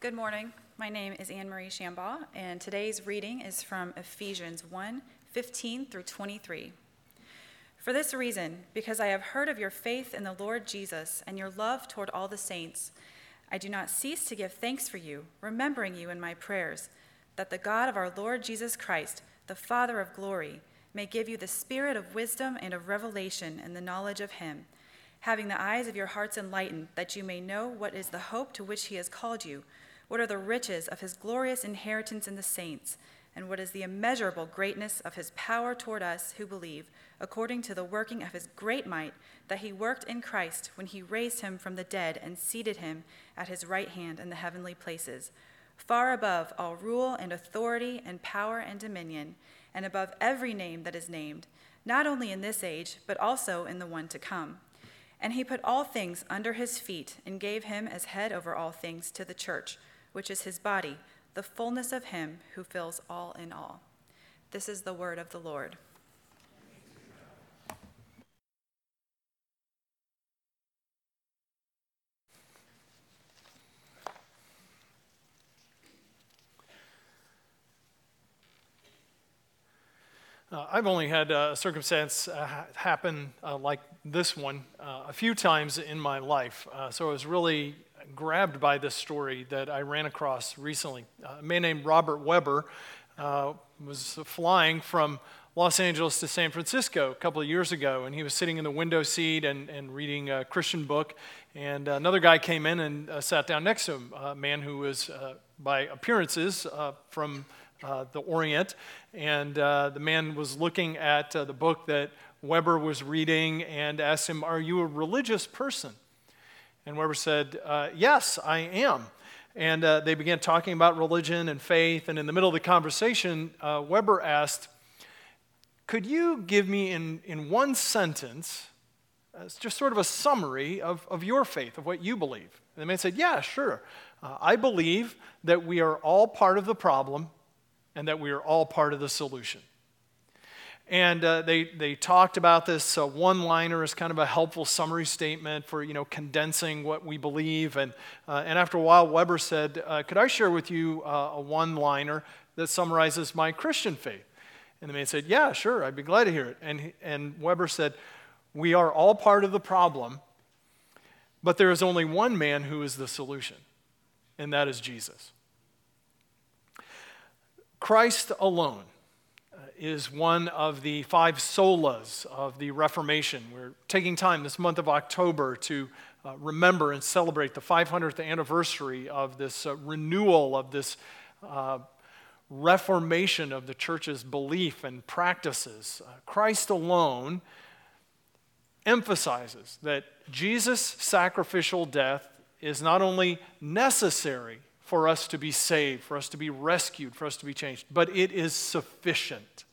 Good morning. My name is Anne Marie Shambaugh, and today's reading is from Ephesians 1 15 through 23. For this reason, because I have heard of your faith in the Lord Jesus and your love toward all the saints, I do not cease to give thanks for you, remembering you in my prayers, that the God of our Lord Jesus Christ, the Father of glory, may give you the spirit of wisdom and of revelation in the knowledge of him, having the eyes of your hearts enlightened, that you may know what is the hope to which he has called you, what are the riches of his glorious inheritance in the saints, and what is the immeasurable greatness of his power toward us who believe according to the working of his great might that he worked in Christ when he raised him from the dead and seated him at his right hand in the heavenly places, far above all rule and authority and power and dominion, and above every name that is named, not only in this age, but also in the one to come. And he put all things under his feet and gave him as head over all things to the church, which is his body, the fullness of him who fills all in all. This is the word of the Lord. Uh, I've only had a circumstance uh, happen uh, like this one uh, a few times in my life. Uh, so I was really grabbed by this story that I ran across recently. Uh, a man named Robert Weber was flying from Los Angeles to San Francisco a couple of years ago, and he was sitting in the window seat and, and reading a Christian book. And another guy came in and sat down next to him, a man who was, by appearances, from uh, the Orient, and uh, the man was looking at uh, the book that Weber was reading and asked him, Are you a religious person? And Weber said, uh, Yes, I am. And uh, they began talking about religion and faith, and in the middle of the conversation, uh, Weber asked, Could you give me in, in one sentence, it's just sort of a summary of, of your faith, of what you believe? And the man said, Yeah, sure. I believe that we are all part of the problem and that we are all part of the solution. And uh, they, they talked about this uh, one liner as kind of a helpful summary statement for you know, condensing what we believe. And, uh, and after a while, Weber said, uh, Could I share with you uh, a one liner that summarizes my Christian faith? And the man said, Yeah, sure, I'd be glad to hear it. And, and Weber said, We are all part of the problem, but there is only one man who is the solution, and that is Jesus. Christ alone is one of the five solas of the Reformation. We're taking time this month of October to uh, remember and celebrate the 500th anniversary of this uh, renewal of this uh, reformation of the church's belief and practices. Uh, Christ alone emphasizes that Jesus' sacrificial death is not only necessary for us to be saved, for us to be rescued, for us to be changed, but it is sufficient.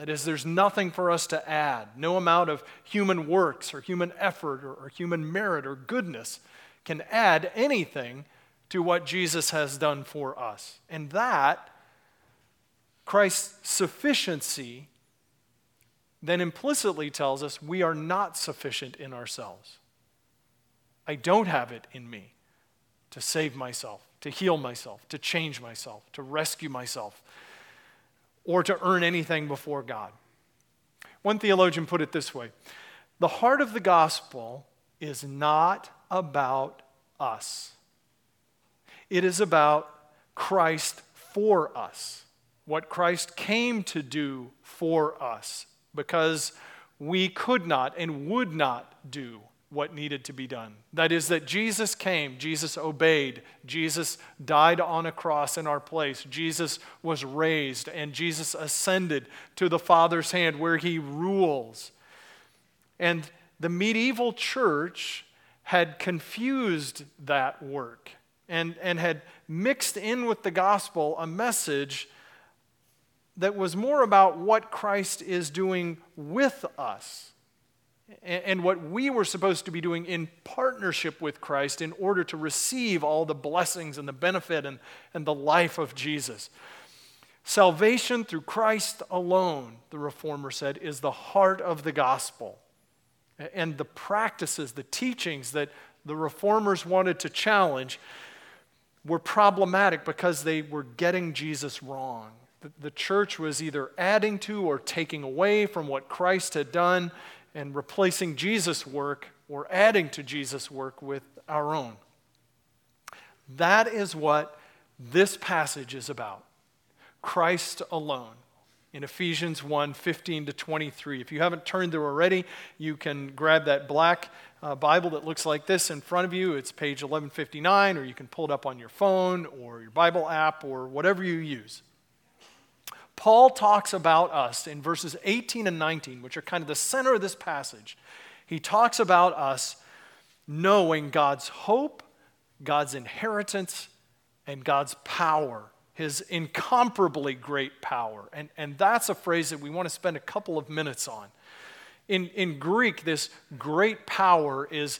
That is, there's nothing for us to add. No amount of human works or human effort or, or human merit or goodness can add anything to what Jesus has done for us. And that, Christ's sufficiency, then implicitly tells us we are not sufficient in ourselves. I don't have it in me to save myself to heal myself, to change myself, to rescue myself, or to earn anything before God. One theologian put it this way The heart of the gospel is not about us, it is about Christ for us, what Christ came to do for us, because we could not and would not do what needed to be done. That is, that Jesus came, Jesus obeyed, Jesus died on a cross in our place, Jesus was raised, and Jesus ascended to the Father's hand where he rules. And the medieval church had confused that work and, and had mixed in with the gospel a message that was more about what Christ is doing with us and what we were supposed to be doing in partnership with Christ in order to receive all the blessings and the benefit and, and the life of Jesus. Salvation through Christ alone, the reformer said, is the heart of the gospel. And the practices, the teachings that the reformers wanted to challenge were problematic because they were getting Jesus wrong. The, church was either adding to or taking away from what Christ had done and replacing Jesus' work or adding to Jesus' work with our own. That is what this passage is about Christ alone in Ephesians 1 15 to 23. If you haven't turned there already, you can grab that black uh, Bible that looks like this in front of you. It's page 1159, or you can pull it up on your phone or your Bible app or whatever you use. Paul talks about us in verses 18 and 19, which are kind of the center of this passage. He talks about us knowing God's hope, God's inheritance, and God's power, his incomparably great power. And, and that's a phrase that we want to spend a couple of minutes on. In, in Greek, this great power is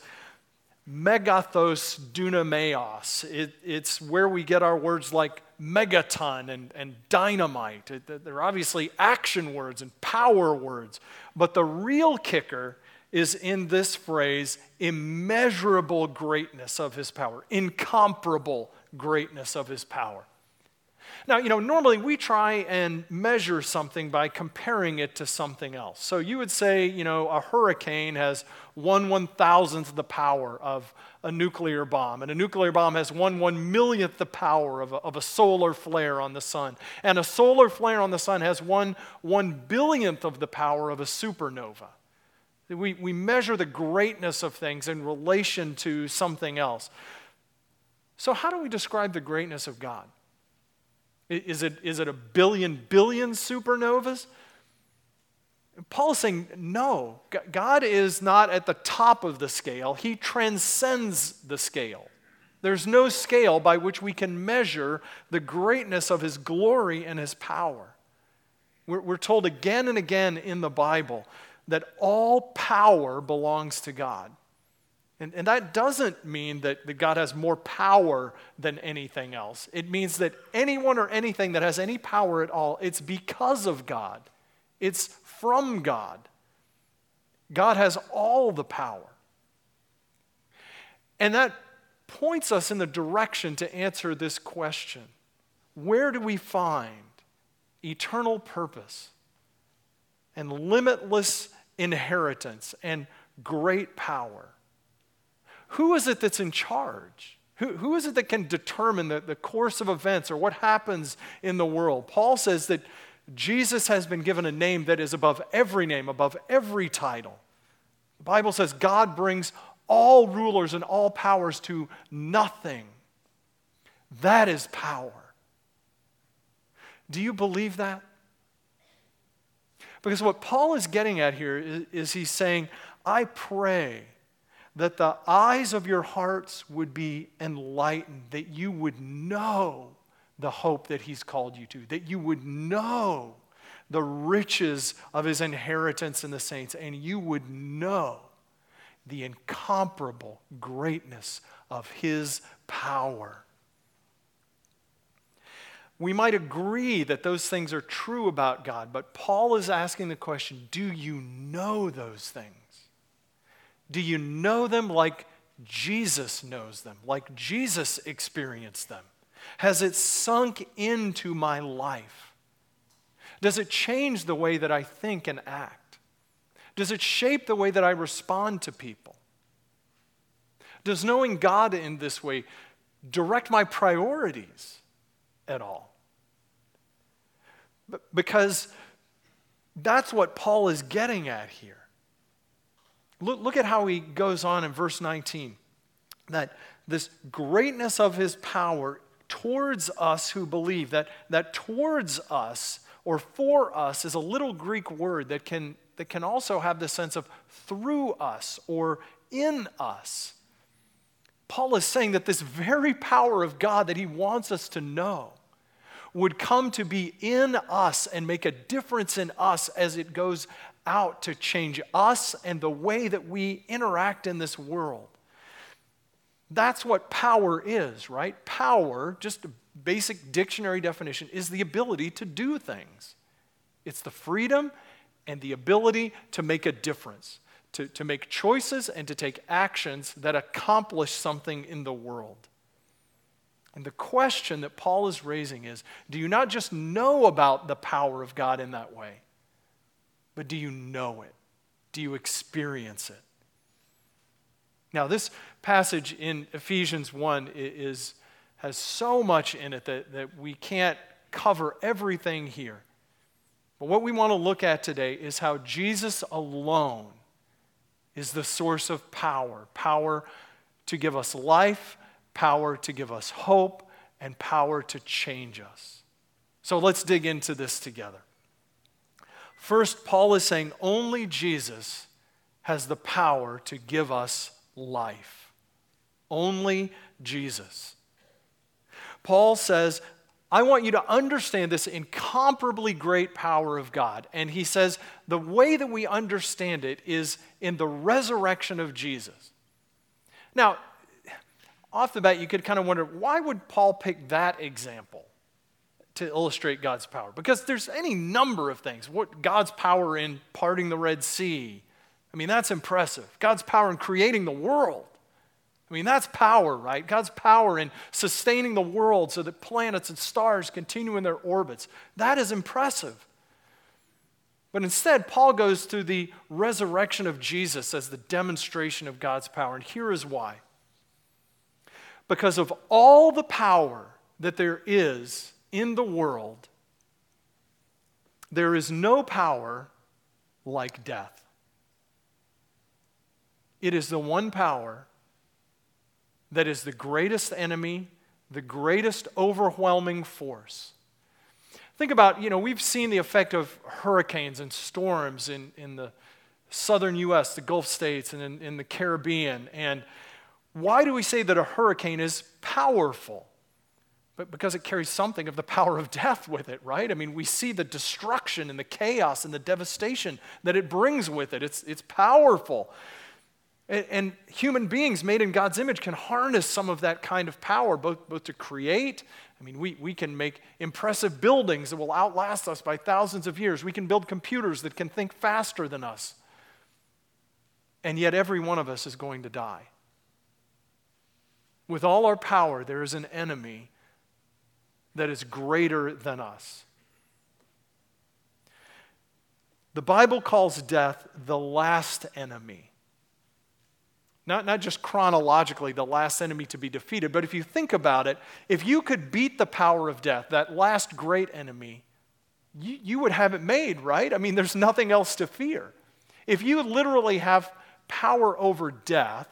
megathos dunameos. It, it's where we get our words like megaton and, and dynamite. It, they're obviously action words and power words. But the real kicker is in this phrase immeasurable greatness of his power, incomparable greatness of his power. Now, you know, normally we try and measure something by comparing it to something else. So you would say, you know, a hurricane has one one thousandth the power of a nuclear bomb, and a nuclear bomb has one one millionth the power of a, of a solar flare on the sun, and a solar flare on the sun has one one billionth of the power of a supernova. We, we measure the greatness of things in relation to something else. So, how do we describe the greatness of God? Is it, is it a billion billion supernovas? Paul is saying, no, God is not at the top of the scale, He transcends the scale. There's no scale by which we can measure the greatness of His glory and His power. We're, we're told again and again in the Bible that all power belongs to God. And, and that doesn't mean that, that God has more power than anything else. It means that anyone or anything that has any power at all, it's because of God, it's from God. God has all the power. And that points us in the direction to answer this question Where do we find eternal purpose and limitless inheritance and great power? Who is it that's in charge? Who, who is it that can determine the, the course of events or what happens in the world? Paul says that Jesus has been given a name that is above every name, above every title. The Bible says God brings all rulers and all powers to nothing. That is power. Do you believe that? Because what Paul is getting at here is, is he's saying, I pray that the eyes of your hearts would be enlightened, that you would know the hope that He's called you to, that you would know the riches of His inheritance in the saints, and you would know the incomparable greatness of His power. We might agree that those things are true about God, but Paul is asking the question do you know those things? Do you know them like Jesus knows them, like Jesus experienced them? Has it sunk into my life? Does it change the way that I think and act? Does it shape the way that I respond to people? Does knowing God in this way direct my priorities at all? Because that's what Paul is getting at here. Look, look at how he goes on in verse 19 that this greatness of his power towards us who believe, that, that towards us or for us is a little Greek word that can, that can also have the sense of through us or in us. Paul is saying that this very power of God that he wants us to know would come to be in us and make a difference in us as it goes out to change us and the way that we interact in this world. That's what power is, right? Power, just a basic dictionary definition, is the ability to do things. It's the freedom and the ability to make a difference, to, to make choices and to take actions that accomplish something in the world. And the question that Paul is raising is do you not just know about the power of God in that way, but do you know it? Do you experience it? Now, this passage in Ephesians 1 is, has so much in it that, that we can't cover everything here. But what we want to look at today is how Jesus alone is the source of power power to give us life, power to give us hope, and power to change us. So let's dig into this together. First, Paul is saying only Jesus has the power to give us life. Only Jesus. Paul says, I want you to understand this incomparably great power of God. And he says the way that we understand it is in the resurrection of Jesus. Now, off the bat, you could kind of wonder why would Paul pick that example to illustrate God's power? Because there's any number of things. What God's power in parting the Red Sea. I mean, that's impressive. God's power in creating the world. I mean, that's power, right? God's power in sustaining the world so that planets and stars continue in their orbits. That is impressive. But instead, Paul goes to the resurrection of Jesus as the demonstration of God's power. And here is why because of all the power that there is in the world, there is no power like death. It is the one power that is the greatest enemy, the greatest overwhelming force. Think about, you know, we've seen the effect of hurricanes and storms in, in the southern U.S., the Gulf states, and in, in the Caribbean. And why do we say that a hurricane is powerful? But because it carries something of the power of death with it, right? I mean, we see the destruction and the chaos and the devastation that it brings with it. It's, it's powerful. And, and human beings made in God's image can harness some of that kind of power, both, both to create. I mean, we, we can make impressive buildings that will outlast us by thousands of years. We can build computers that can think faster than us. And yet, every one of us is going to die. With all our power, there is an enemy that is greater than us. The Bible calls death the last enemy. Not, not just chronologically, the last enemy to be defeated, but if you think about it, if you could beat the power of death, that last great enemy, you, you would have it made, right? I mean, there's nothing else to fear. If you literally have power over death,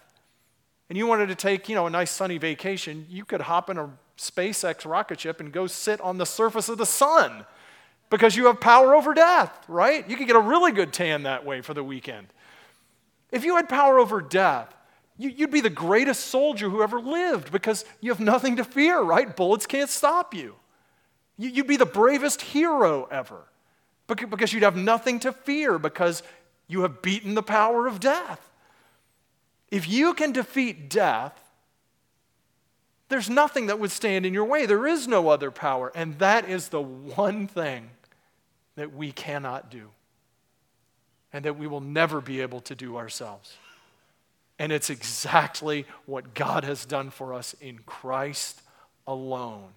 and you wanted to take, you know, a nice sunny vacation, you could hop in a SpaceX rocket ship and go sit on the surface of the sun because you have power over death, right? You could get a really good tan that way for the weekend. If you had power over death, you'd be the greatest soldier who ever lived because you have nothing to fear, right? Bullets can't stop you. You'd be the bravest hero ever because you'd have nothing to fear because you have beaten the power of death. If you can defeat death, there's nothing that would stand in your way. There is no other power. And that is the one thing that we cannot do and that we will never be able to do ourselves. And it's exactly what God has done for us in Christ alone.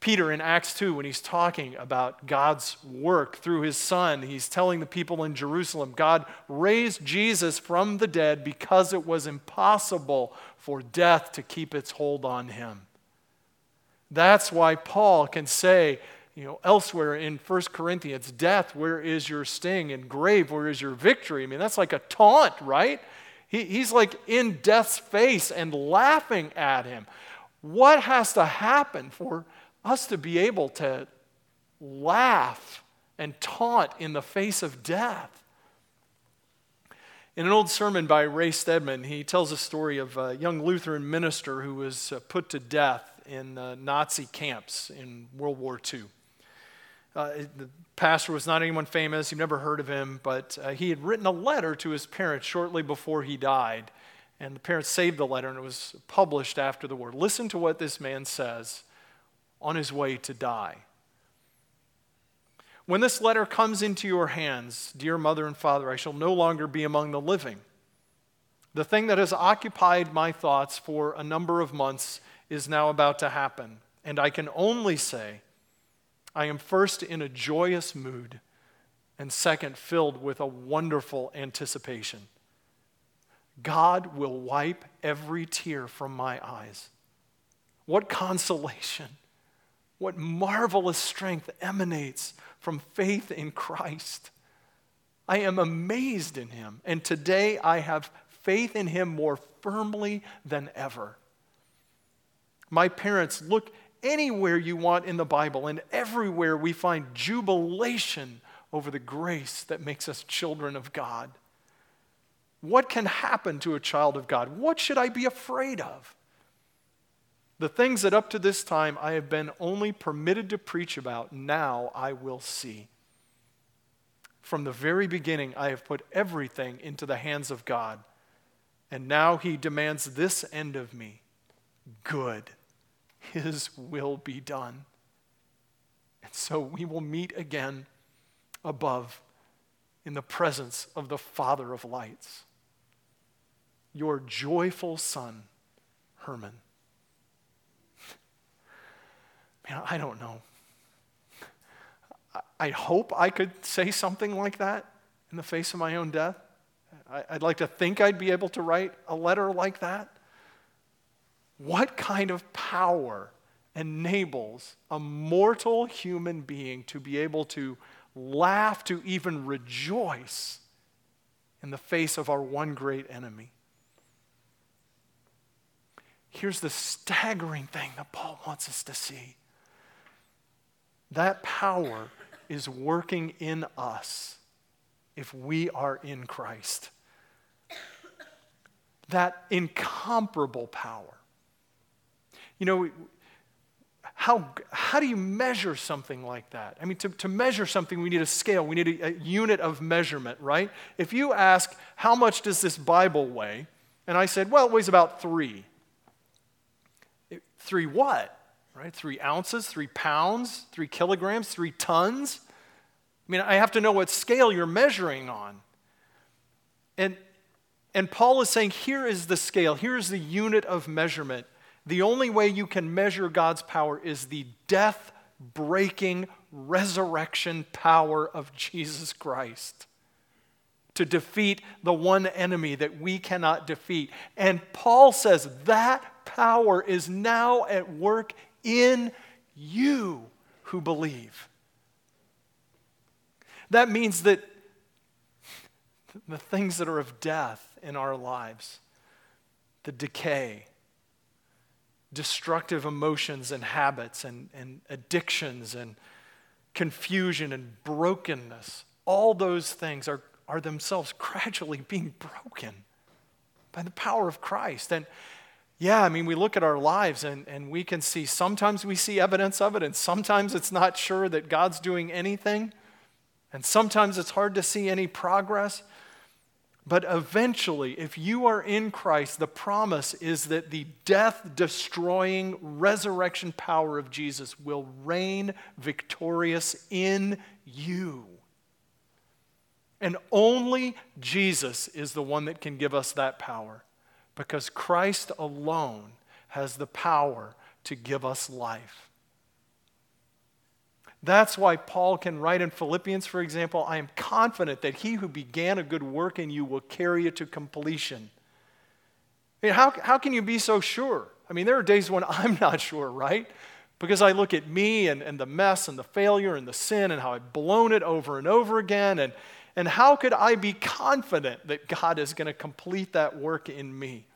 Peter in Acts 2, when he's talking about God's work through his son, he's telling the people in Jerusalem God raised Jesus from the dead because it was impossible for death to keep its hold on him. That's why Paul can say, you know, elsewhere in 1 Corinthians, death, where is your sting? And grave, where is your victory? I mean, that's like a taunt, right? He, he's like in death's face and laughing at him. What has to happen for us to be able to laugh and taunt in the face of death. In an old sermon by Ray Stedman, he tells a story of a young Lutheran minister who was uh, put to death in uh, Nazi camps in World War II. Uh, the pastor was not anyone famous, you've never heard of him, but uh, he had written a letter to his parents shortly before he died. And the parents saved the letter and it was published after the war. Listen to what this man says on his way to die. When this letter comes into your hands, dear mother and father, I shall no longer be among the living. The thing that has occupied my thoughts for a number of months is now about to happen. And I can only say, I am first in a joyous mood, and second, filled with a wonderful anticipation. God will wipe every tear from my eyes. What consolation, what marvelous strength emanates from faith in Christ. I am amazed in him, and today I have faith in him more firmly than ever. My parents, look anywhere you want in the Bible, and everywhere we find jubilation over the grace that makes us children of God. What can happen to a child of God? What should I be afraid of? The things that up to this time I have been only permitted to preach about, now I will see. From the very beginning, I have put everything into the hands of God, and now He demands this end of me good. His will be done. And so we will meet again above in the presence of the Father of lights. Your joyful son, Herman. Man, I don't know. I hope I could say something like that in the face of my own death. I'd like to think I'd be able to write a letter like that. What kind of power enables a mortal human being to be able to laugh, to even rejoice in the face of our one great enemy? Here's the staggering thing that Paul wants us to see that power is working in us if we are in Christ. That incomparable power. You know, how, how do you measure something like that? I mean, to, to measure something, we need a scale, we need a, a unit of measurement, right? If you ask, how much does this Bible weigh? And I said, well, it weighs about three. Three what? Right? Three ounces, three pounds, three kilograms, three tons. I mean, I have to know what scale you're measuring on. And, and Paul is saying, here is the scale, here is the unit of measurement. The only way you can measure God's power is the death breaking resurrection power of Jesus Christ to defeat the one enemy that we cannot defeat. And Paul says that power is now at work in you who believe. That means that the things that are of death in our lives, the decay, destructive emotions and habits and, and addictions and confusion and brokenness, all those things are, are themselves gradually being broken by the power of Christ. And yeah, I mean, we look at our lives and, and we can see sometimes we see evidence of it, and sometimes it's not sure that God's doing anything, and sometimes it's hard to see any progress. But eventually, if you are in Christ, the promise is that the death destroying resurrection power of Jesus will reign victorious in you. And only Jesus is the one that can give us that power because Christ alone has the power to give us life. That's why Paul can write in Philippians, for example, I am confident that he who began a good work in you will carry it to completion. I mean, how, how can you be so sure? I mean, there are days when I'm not sure, right? Because I look at me and, and the mess and the failure and the sin and how I've blown it over and over again. And, and how could I be confident that God is going to complete that work in me?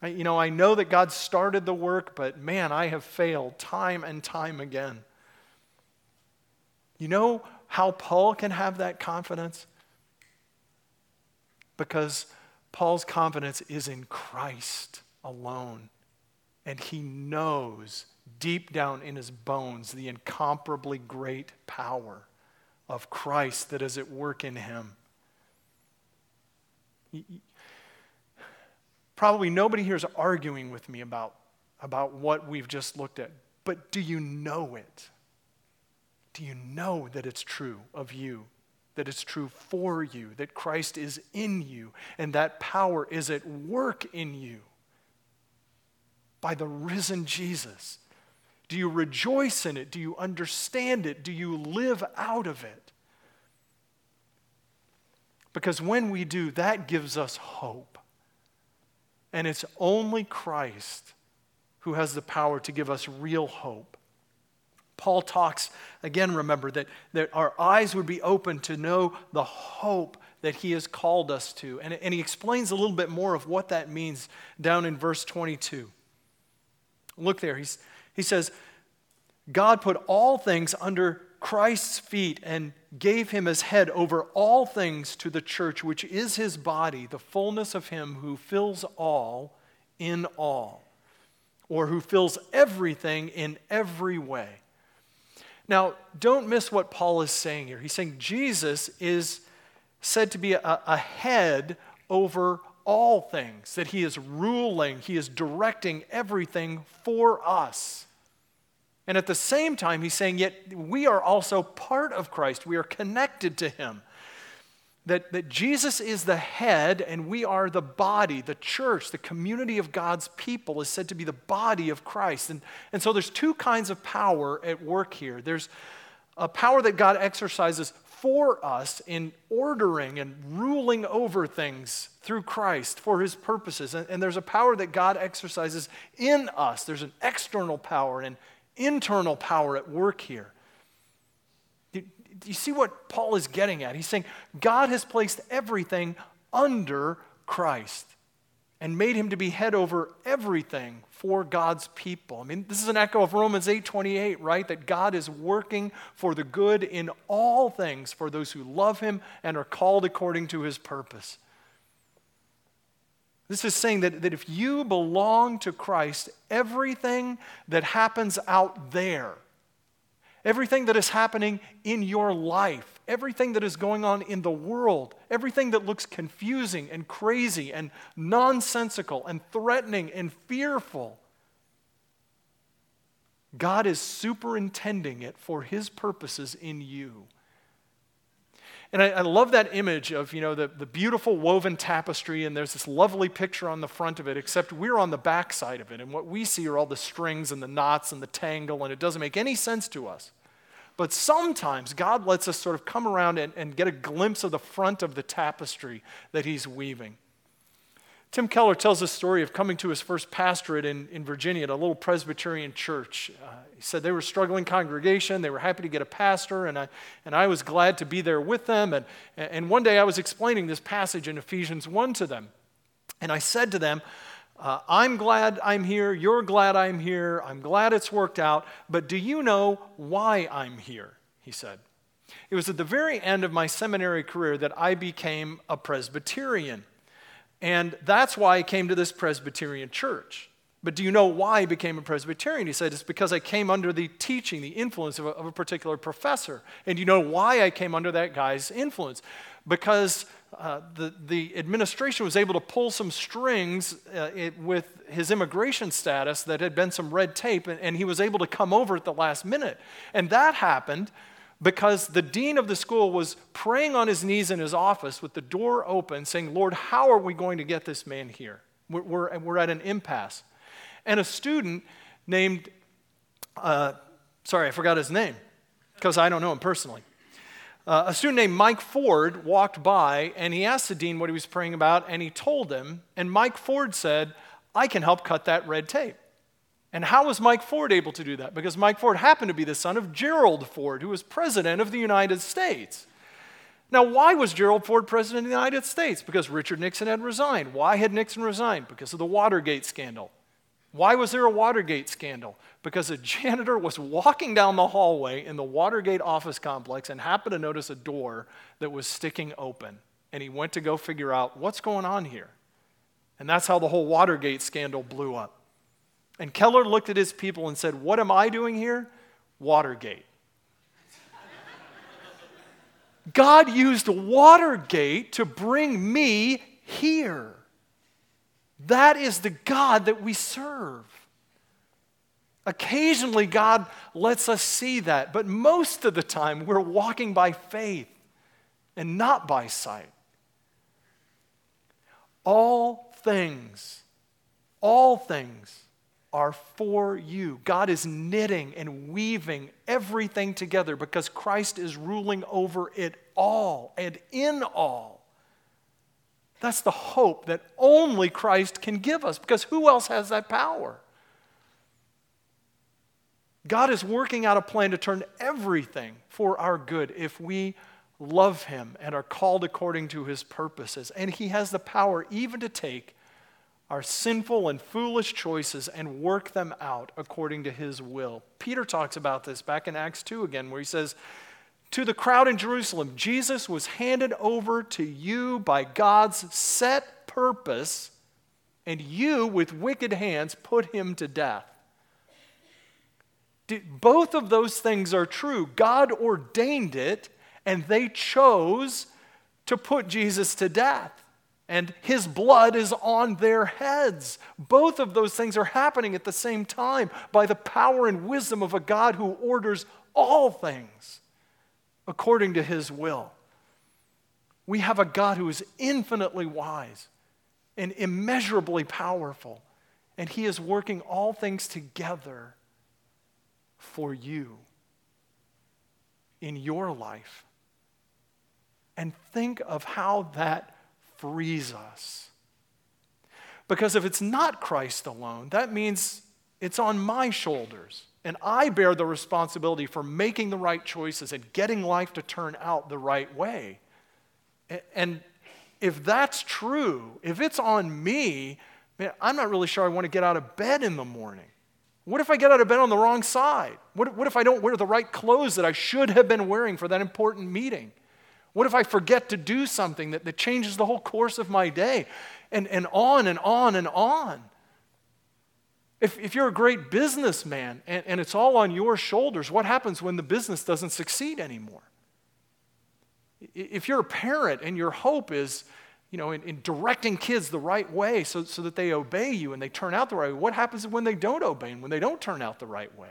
I, you know, I know that God started the work, but man, I have failed time and time again. You know how Paul can have that confidence? Because Paul's confidence is in Christ alone. And he knows deep down in his bones the incomparably great power of Christ that is at work in him. Probably nobody here is arguing with me about, about what we've just looked at, but do you know it? Do you know that it's true of you? That it's true for you, that Christ is in you, and that power is at work in you? by the risen Jesus? Do you rejoice in it? Do you understand it? Do you live out of it? Because when we do, that gives us hope. And it's only Christ who has the power to give us real hope. Paul talks, again, remember, that, that our eyes would be open to know the hope that he has called us to. And, and he explains a little bit more of what that means down in verse 22. Look there. He's, he says, God put all things under Christ's feet and gave him as head over all things to the church, which is his body, the fullness of him who fills all in all, or who fills everything in every way. Now, don't miss what Paul is saying here. He's saying Jesus is said to be a, a head over all things, that he is ruling, he is directing everything for us. And at the same time, he's saying, yet we are also part of Christ. We are connected to him. That, that Jesus is the head and we are the body, the church, the community of God's people is said to be the body of Christ. And, and so there's two kinds of power at work here. There's a power that God exercises for us in ordering and ruling over things through Christ for his purposes. And, and there's a power that God exercises in us. There's an external power and internal power at work here. Do, do you see what Paul is getting at? He's saying God has placed everything under Christ and made him to be head over everything for God's people. I mean, this is an echo of Romans 8:28, right? That God is working for the good in all things for those who love him and are called according to his purpose. This is saying that, that if you belong to Christ, everything that happens out there, everything that is happening in your life, everything that is going on in the world, everything that looks confusing and crazy and nonsensical and threatening and fearful, God is superintending it for His purposes in you. And I, I, love that image of, you know, the, the beautiful woven tapestry, and there's this lovely picture on the front of it, except we're on the back side of it. And what we see are all the strings and the knots and the tangle, and it doesn't make any sense to us. But sometimes God lets us sort of come around and, and get a glimpse of the front of the tapestry that He's weaving. Tim Keller tells a story of coming to his first pastorate in, in Virginia at a little Presbyterian church. Uh, he said they were a struggling congregation. They were happy to get a pastor, and I, and I was glad to be there with them. And, and one day I was explaining this passage in Ephesians 1 to them. And I said to them, uh, I'm glad I'm here. You're glad I'm here. I'm glad it's worked out. But do you know why I'm here? He said. It was at the very end of my seminary career that I became a Presbyterian. And that's why I came to this Presbyterian church. But do you know why I became a Presbyterian? He said, It's because I came under the teaching, the influence of a, of a particular professor. And you know why I came under that guy's influence? Because uh, the, the administration was able to pull some strings uh, it, with his immigration status that had been some red tape, and, and he was able to come over at the last minute. And that happened because the dean of the school was praying on his knees in his office with the door open, saying, Lord, how are we going to get this man here? We're, we're, we're at an impasse. And a student named, uh, sorry, I forgot his name because I don't know him personally. Uh, a student named Mike Ford walked by and he asked the dean what he was praying about, and he told him. And Mike Ford said, I can help cut that red tape. And how was Mike Ford able to do that? Because Mike Ford happened to be the son of Gerald Ford, who was president of the United States. Now, why was Gerald Ford president of the United States? Because Richard Nixon had resigned. Why had Nixon resigned? Because of the Watergate scandal. Why was there a Watergate scandal? Because a janitor was walking down the hallway in the Watergate office complex and happened to notice a door that was sticking open. And he went to go figure out what's going on here. And that's how the whole Watergate scandal blew up. And Keller looked at his people and said, What am I doing here? Watergate. God used Watergate to bring me here. That is the God that we serve. Occasionally, God lets us see that, but most of the time, we're walking by faith and not by sight. All things, all things are for you. God is knitting and weaving everything together because Christ is ruling over it all and in all. That's the hope that only Christ can give us because who else has that power? God is working out a plan to turn everything for our good if we love Him and are called according to His purposes. And He has the power even to take our sinful and foolish choices and work them out according to his will. Peter talks about this back in Acts 2 again, where he says, To the crowd in Jerusalem, Jesus was handed over to you by God's set purpose, and you, with wicked hands, put him to death. Both of those things are true. God ordained it, and they chose to put Jesus to death and his blood is on their heads. Both of those things are happening at the same time by the power and wisdom of a God who orders all things according to his will. We have a God who is infinitely wise and immeasurably powerful, and he is working all things together for you in your life. And think of how that frees us. Because if it's not Christ alone, that means it's on my shoulders. And I bear the responsibility for making the right choices and getting life to turn out the right way. And if that's true, if it's on me, man, I'm not really sure I want to get out of bed in the morning. What if I get out of bed on the wrong side? What, what if I don't wear the right clothes that I should have been wearing for that important meeting? What if I forget to do something that, that changes the whole course of my day? And, and on and on and on. If, if you're a great businessman and, and it's all on your shoulders, what happens when the business doesn't succeed anymore? If you're a parent and your hope is, you know, in, in, directing kids the right way so, so that they obey you and they turn out the right way, what happens when they don't obey and when they don't turn out the right way?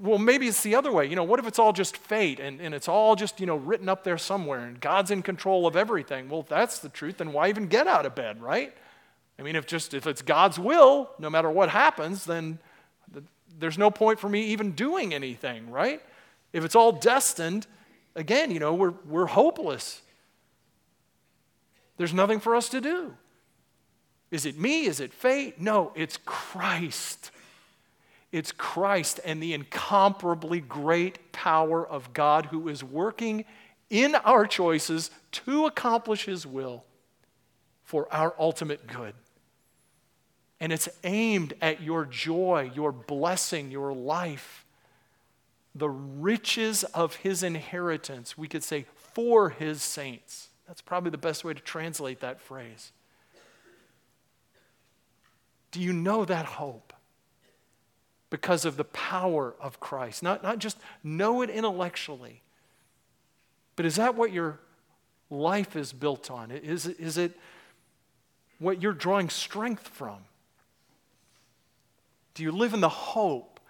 Well, maybe it's the other way. You know, what if it's all just fate and, and it's all just, you know, written up there somewhere and God's in control of everything? Well, if that's the truth, then why even get out of bed, right? I mean, if just if it's God's will, no matter what happens, then there's no point for me even doing anything, right? If it's all destined, again, you know, we're, we're hopeless. There's nothing for us to do. Is it me? Is it fate? No, it's Christ. It's Christ and the incomparably great power of God who is working in our choices to accomplish His will for our ultimate good. And it's aimed at your joy, your blessing, your life, the riches of His inheritance, we could say, for His saints. That's probably the best way to translate that phrase. Do you know that hope? Because of the power of Christ. Not, not just know it intellectually, but is that what your life is built on? Is, is it what you're drawing strength from? Do you live in the hope,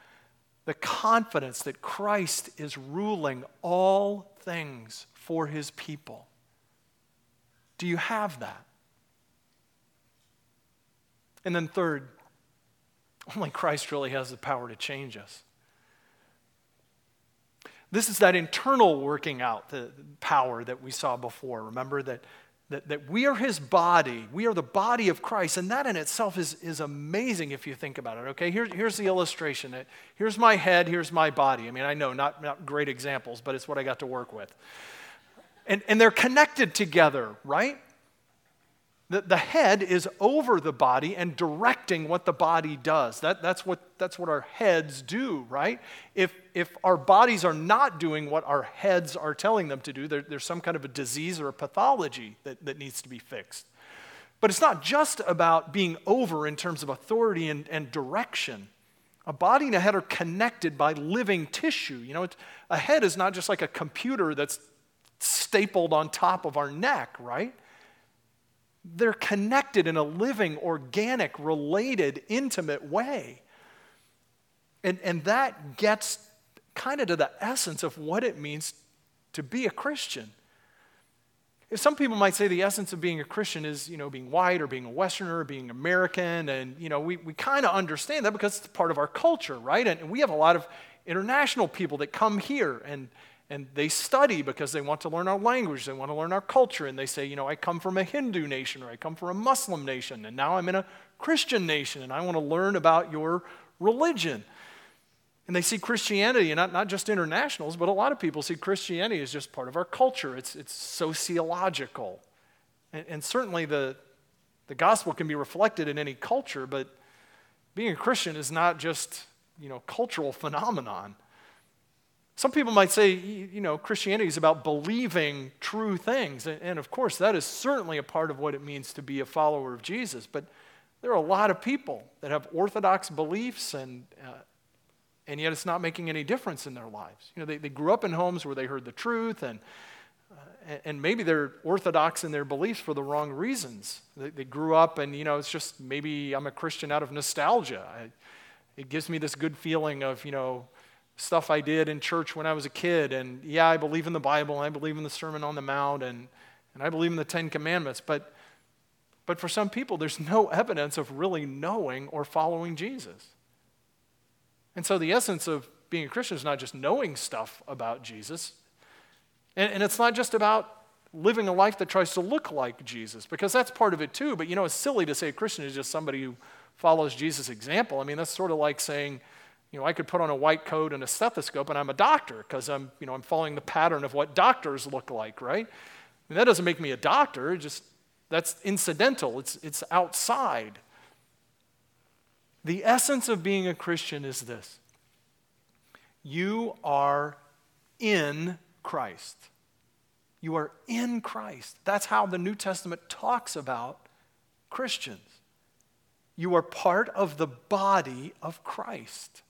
the confidence that Christ is ruling all things for his people? Do you have that? And then, third, only Christ really has the power to change us. This is that internal working out, the power that we saw before. Remember that, that, that we are his body. We are the body of Christ. And that in itself is, is amazing if you think about it. Okay, Here, here's the illustration. Here's my head, here's my body. I mean, I know, not, not great examples, but it's what I got to work with. And, and they're connected together, right? The, the head is over the body and directing what the body does. That, that's, what, that's what our heads do, right? If, if our bodies are not doing what our heads are telling them to do, there, there's some kind of a disease or a pathology that, that needs to be fixed. But it's not just about being over in terms of authority and, and direction. A body and a head are connected by living tissue. You know, a head is not just like a computer that's stapled on top of our neck, right? They're connected in a living, organic, related, intimate way. And, and that gets kind of to the essence of what it means to be a Christian. some people might say the essence of being a Christian is, you know, being white or being a Westerner or being American. And, you know, we, we kind of understand that because it's part of our culture, right? And we have a lot of international people that come here and, and they study because they want to learn our language, they want to learn our culture. And they say, you know, I come from a Hindu nation or I come from a Muslim nation, and now I'm in a Christian nation and I want to learn about your religion. And they see Christianity, and not, not just internationals, but a lot of people see Christianity as just part of our culture. It's, it's sociological. And, and certainly the, the gospel can be reflected in any culture, but being a Christian is not just, you know, cultural phenomenon. Some people might say, you know, Christianity is about believing true things. And, of course, that is certainly a part of what it means to be a follower of Jesus. But there are a lot of people that have orthodox beliefs and uh, and yet it's not making any difference in their lives. You know, they, they grew up in homes where they heard the truth, and, uh, and maybe they're orthodox in their beliefs for the wrong reasons. They, they grew up, and, you know, it's just maybe I'm a Christian out of nostalgia. I, it gives me this good feeling of, you know, stuff I did in church when I was a kid, and yeah, I believe in the Bible, I believe in the Sermon on the Mount, and, and I believe in the Ten Commandments, but, but for some people, there's no evidence of really knowing or following Jesus. And so the essence of being a Christian is not just knowing stuff about Jesus, and, and, it's not just about living a life that tries to look like Jesus, because that's part of it too. But you know, it's silly to say a Christian is just somebody who follows Jesus' example. I mean, that's sort of like saying, you know, I could put on a white coat and a stethoscope and I'm a doctor because I'm, you know, I'm following the pattern of what doctors look like, right? Mean, that doesn't make me a doctor, just that's incidental, it's, it's outside. The essence of being a Christian is this you are in Christ. You are in Christ. That's how the New Testament talks about Christians. You are part of the body of Christ.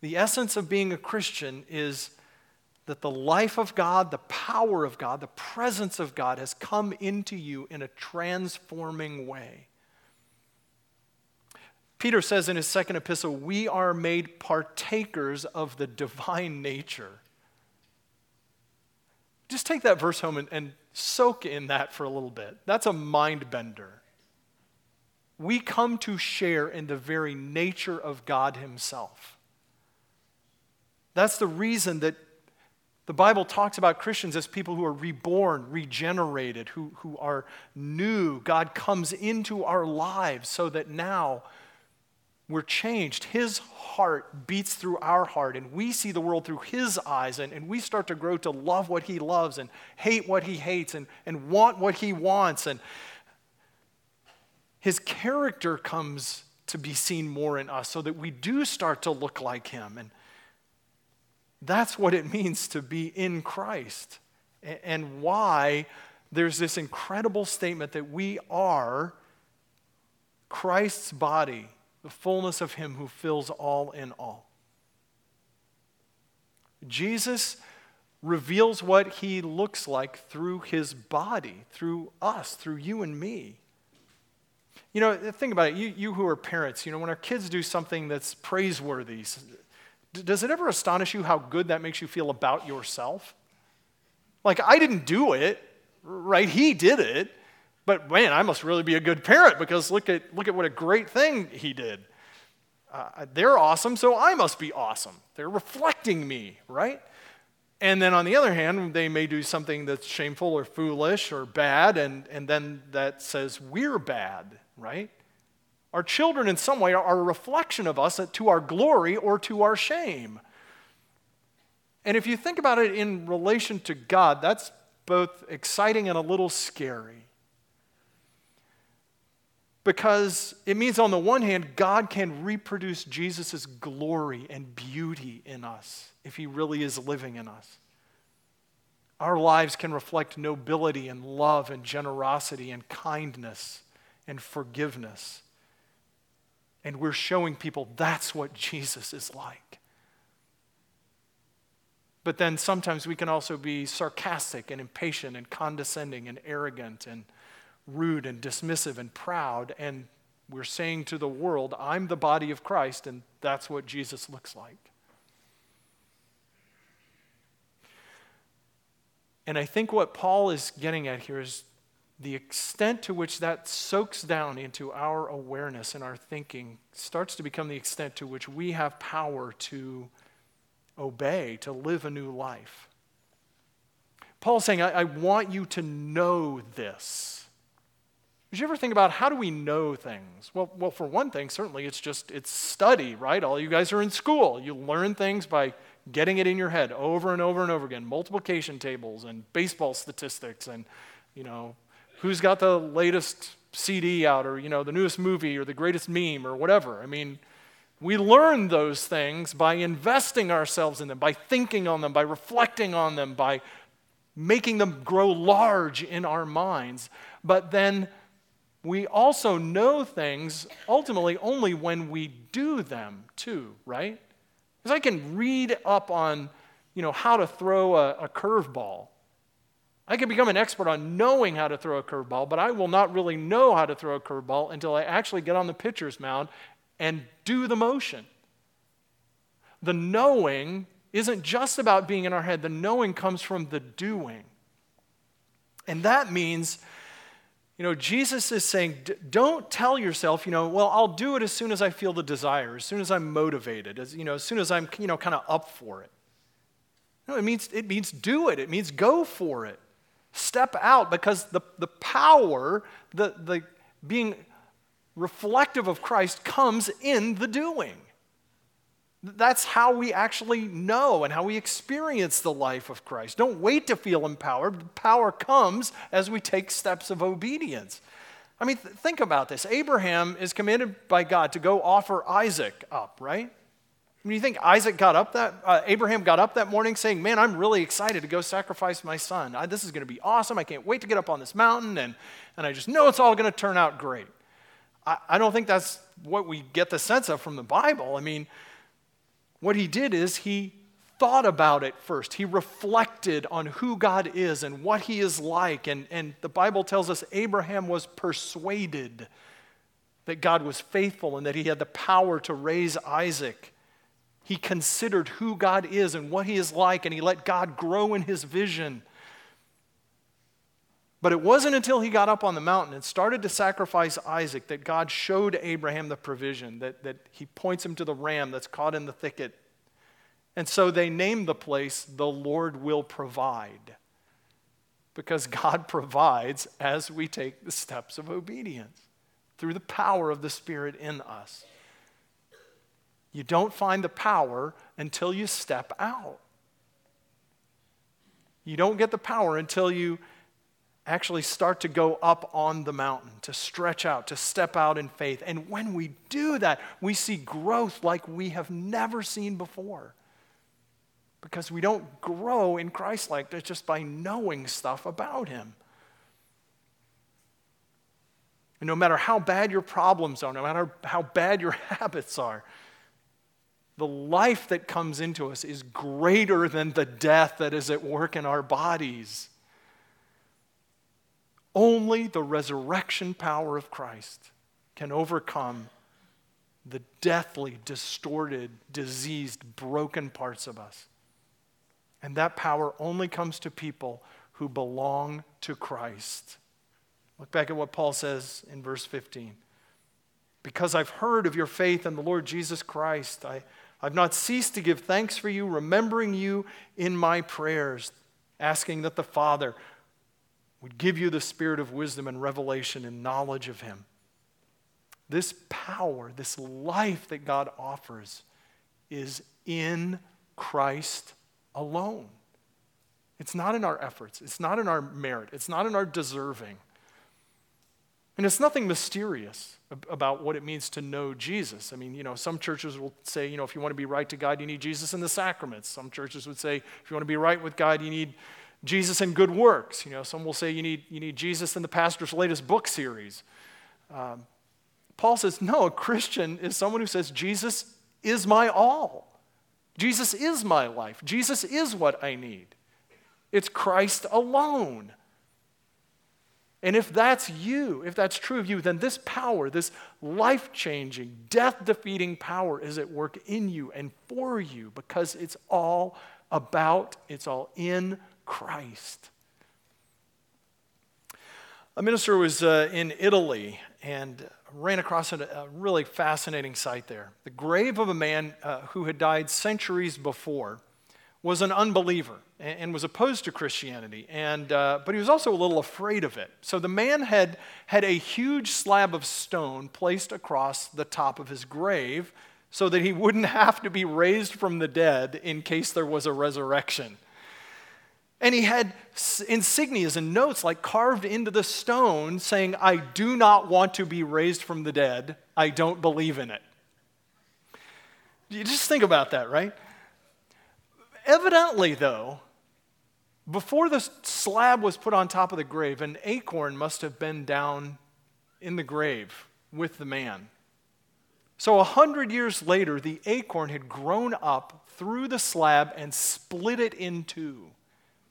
The essence of being a Christian is that the life of God, the power of God, the presence of God has come into you in a transforming way. Peter says in his second epistle, we are made partakers of the divine nature. Just take that verse home and, and soak in that for a little bit. That's a mind bender. We come to share in the very nature of God Himself. That's the reason that the Bible talks about Christians as people who are reborn, regenerated, who, who are new. God comes into our lives so that now we're changed. His heart beats through our heart, and we see the world through His eyes, and, and we start to grow to love what He loves and hate what He hates and, and want what He wants. And His character comes to be seen more in us so that we do start to look like Him. And that's what it means to be in Christ, and, why there's this incredible statement that we are Christ's body the fullness of Him who fills all in all. Jesus reveals what He looks like through His body, through us, through you and me. You know, think about it. You, you who are parents, you know, when our kids do something that's praiseworthy, does it ever astonish you how good that makes you feel about yourself? Like, I didn't do it, right? He did it. But man, I must really be a good parent because look at, look at what a great thing he did. Uh, they're awesome, so I must be awesome. They're reflecting me, right? And then on the other hand, they may do something that's shameful or foolish or bad, and, and then that says we're bad, right? Our children, in some way, are a reflection of us to our glory or to our shame. And if you think about it in relation to God, that's both exciting and a little scary because it means, on the one hand, God can reproduce Jesus' glory and beauty in us if he really is living in us. Our lives can reflect nobility and love and generosity and kindness and forgiveness. And we're showing people that's what Jesus is like. But then sometimes we can also be sarcastic and impatient and condescending and arrogant and rude and dismissive and proud, and we're saying to the world, I'm the body of Christ, and that's what Jesus looks like. And I think what Paul is getting at here is the extent to which that soaks down into our awareness and our thinking starts to become the extent to which we have power to obey, to live a new life. Paul's saying, I, I want you to know this. Did you ever think about how do we know things? Well, well, for one thing, certainly it's just it's study, right? All you guys are in school. You learn things by getting it in your head over and over and over again. Multiplication tables and baseball statistics and you know who's got the latest CD out or you know the newest movie or the greatest meme or whatever. I mean, we learn those things by investing ourselves in them, by thinking on them, by reflecting on them, by making them grow large in our minds. But then we also know things ultimately only when we do them too, right? Because I can read up on, you know, how to throw a, a curveball. I can become an expert on knowing how to throw a curveball, but I will not really know how to throw a curveball until I actually get on the pitcher's mound and do the motion. The knowing isn't just about being in our head, the knowing comes from the doing. And that means you know, Jesus is saying, don't tell yourself, you know, well, I'll do it as soon as I feel the desire, as soon as I'm motivated, as, you know, as soon as I'm, you know, kind of up for it. No, it means, it means do it. It means go for it. Step out because the, the power, the, the being reflective of Christ comes in the doing. That's how we actually know and how we experience the life of Christ. Don't wait to feel empowered. Power comes as we take steps of obedience. I mean, th- think about this. Abraham is commanded by God to go offer Isaac up, right? I mean, you think Isaac got up that, uh, Abraham got up that morning saying, Man, I'm really excited to go sacrifice my son. I, this is going to be awesome. I can't wait to get up on this mountain, and, and I just know it's all going to turn out great. I, I don't think that's what we get the sense of from the Bible. I mean, what he did is he thought about it first. He reflected on who God is and what he is like. And, and the Bible tells us Abraham was persuaded that God was faithful and that he had the power to raise Isaac. He considered who God is and what he is like, and he let God grow in his vision. But it wasn't until he got up on the mountain and started to sacrifice Isaac that God showed Abraham the provision, that, that he points him to the ram that's caught in the thicket. And so they named the place, The Lord Will Provide, because God provides as we take the steps of obedience through the power of the Spirit in us. You don't find the power until you step out. You don't get the power until you actually start to go up on the mountain, to stretch out, to step out in faith. And when we do that, we see growth like we have never seen before. Because we don't grow in Christ like that just by knowing stuff about Him. And no matter how bad your problems are, no matter how bad your habits are, the life that comes into us is greater than the death that is at work in our bodies. Only the resurrection power of Christ can overcome the deathly, distorted, diseased, broken parts of us. And that power only comes to people who belong to Christ. Look back at what Paul says in verse 15. Because I've heard of your faith in the Lord Jesus Christ, I, I've not ceased to give thanks for you, remembering you in my prayers, asking that the Father would give you the spirit of wisdom and revelation and knowledge of Him. This power, this life that God offers, is in Christ alone. It's not in our efforts, it's not in our merit, it's not in our deserving. And it's nothing mysterious about what it means to know Jesus. I mean, you know, some churches will say, you know, if you want to be right to God, you need Jesus in the sacraments. Some churches would say, if you want to be right with God, you need Jesus in good works. You know, some will say you need, you need Jesus in the pastor's latest book series. Um, Paul says, no, a Christian is someone who says, Jesus is my all. Jesus is my life. Jesus is what I need. It's Christ alone. And if that's you, if that's true of you, then this power, this life changing, death defeating power is at work in you and for you because it's all about, it's all in Christ. A minister was uh, in Italy and ran across a, really fascinating sight there. The grave of a man uh, who had died centuries before was an unbeliever and, was opposed to Christianity, and, uh, but he was also a little afraid of it. So the man had, had a huge slab of stone placed across the top of his grave so that he wouldn't have to be raised from the dead in case there was a resurrection. And he had insignias and notes like carved into the stone saying, I do not want to be raised from the dead. I don't believe in it. You just think about that, right? Evidently, though, before the slab was put on top of the grave, an acorn must have been down in the grave with the man. So, a hundred years later, the acorn had grown up through the slab and split it in two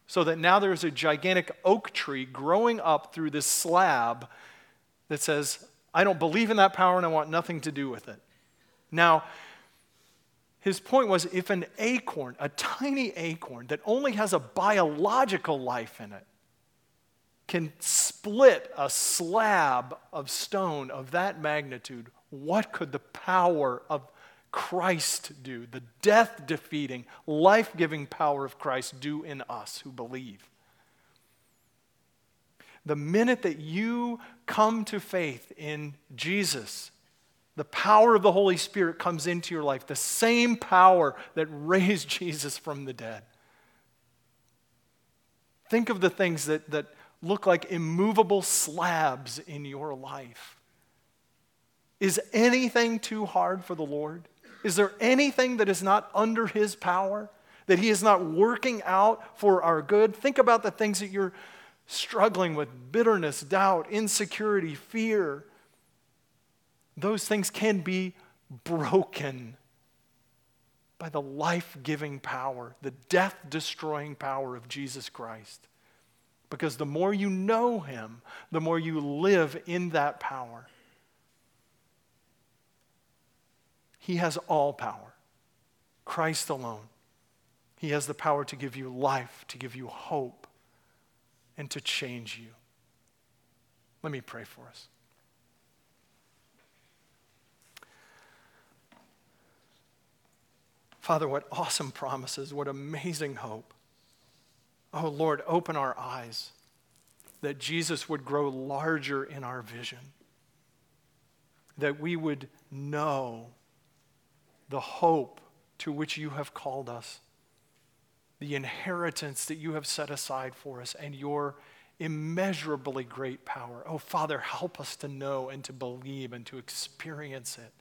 so that now there's a gigantic oak tree growing up through this slab that says, I don't believe in that power and I want nothing to do with it. Now, his point was if an acorn, a tiny acorn that only has a biological life in it, can split a slab of stone of that magnitude, what could the power of Christ do, the death defeating, life giving power of Christ do in us who believe. The minute that you come to faith in Jesus, the power of the Holy Spirit comes into your life, the same power that raised Jesus from the dead. Think of the things that, that look like immovable slabs in your life. Is anything too hard for the Lord? Is there anything that is not under His power, that He is not working out for our good? Think about the things that you're struggling with bitterness, doubt, insecurity, fear. Those things can be broken by the life giving power, the death destroying power of Jesus Christ. Because the more you know Him, the more you live in that power. He has all power, Christ alone. He has the power to give you life, to give you hope, and to change you. Let me pray for us. Father, what awesome promises, what amazing hope. Oh Lord, open our eyes that Jesus would grow larger in our vision, that we would know the hope to which you have called us, the inheritance that you have set aside for us, and your immeasurably great power. Oh, Father, help us to know and to believe and to experience it.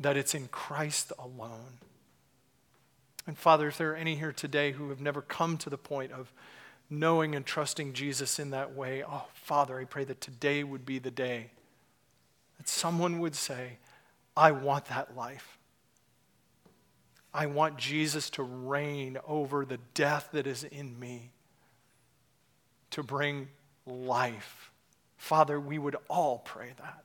That it's in Christ alone. And Father, if there are any here today who have never come to the point of knowing and trusting Jesus in that way, oh, Father, I pray that today would be the day that someone would say, I want that life. I want Jesus to reign over the death that is in me, to bring life. Father, we would all pray that.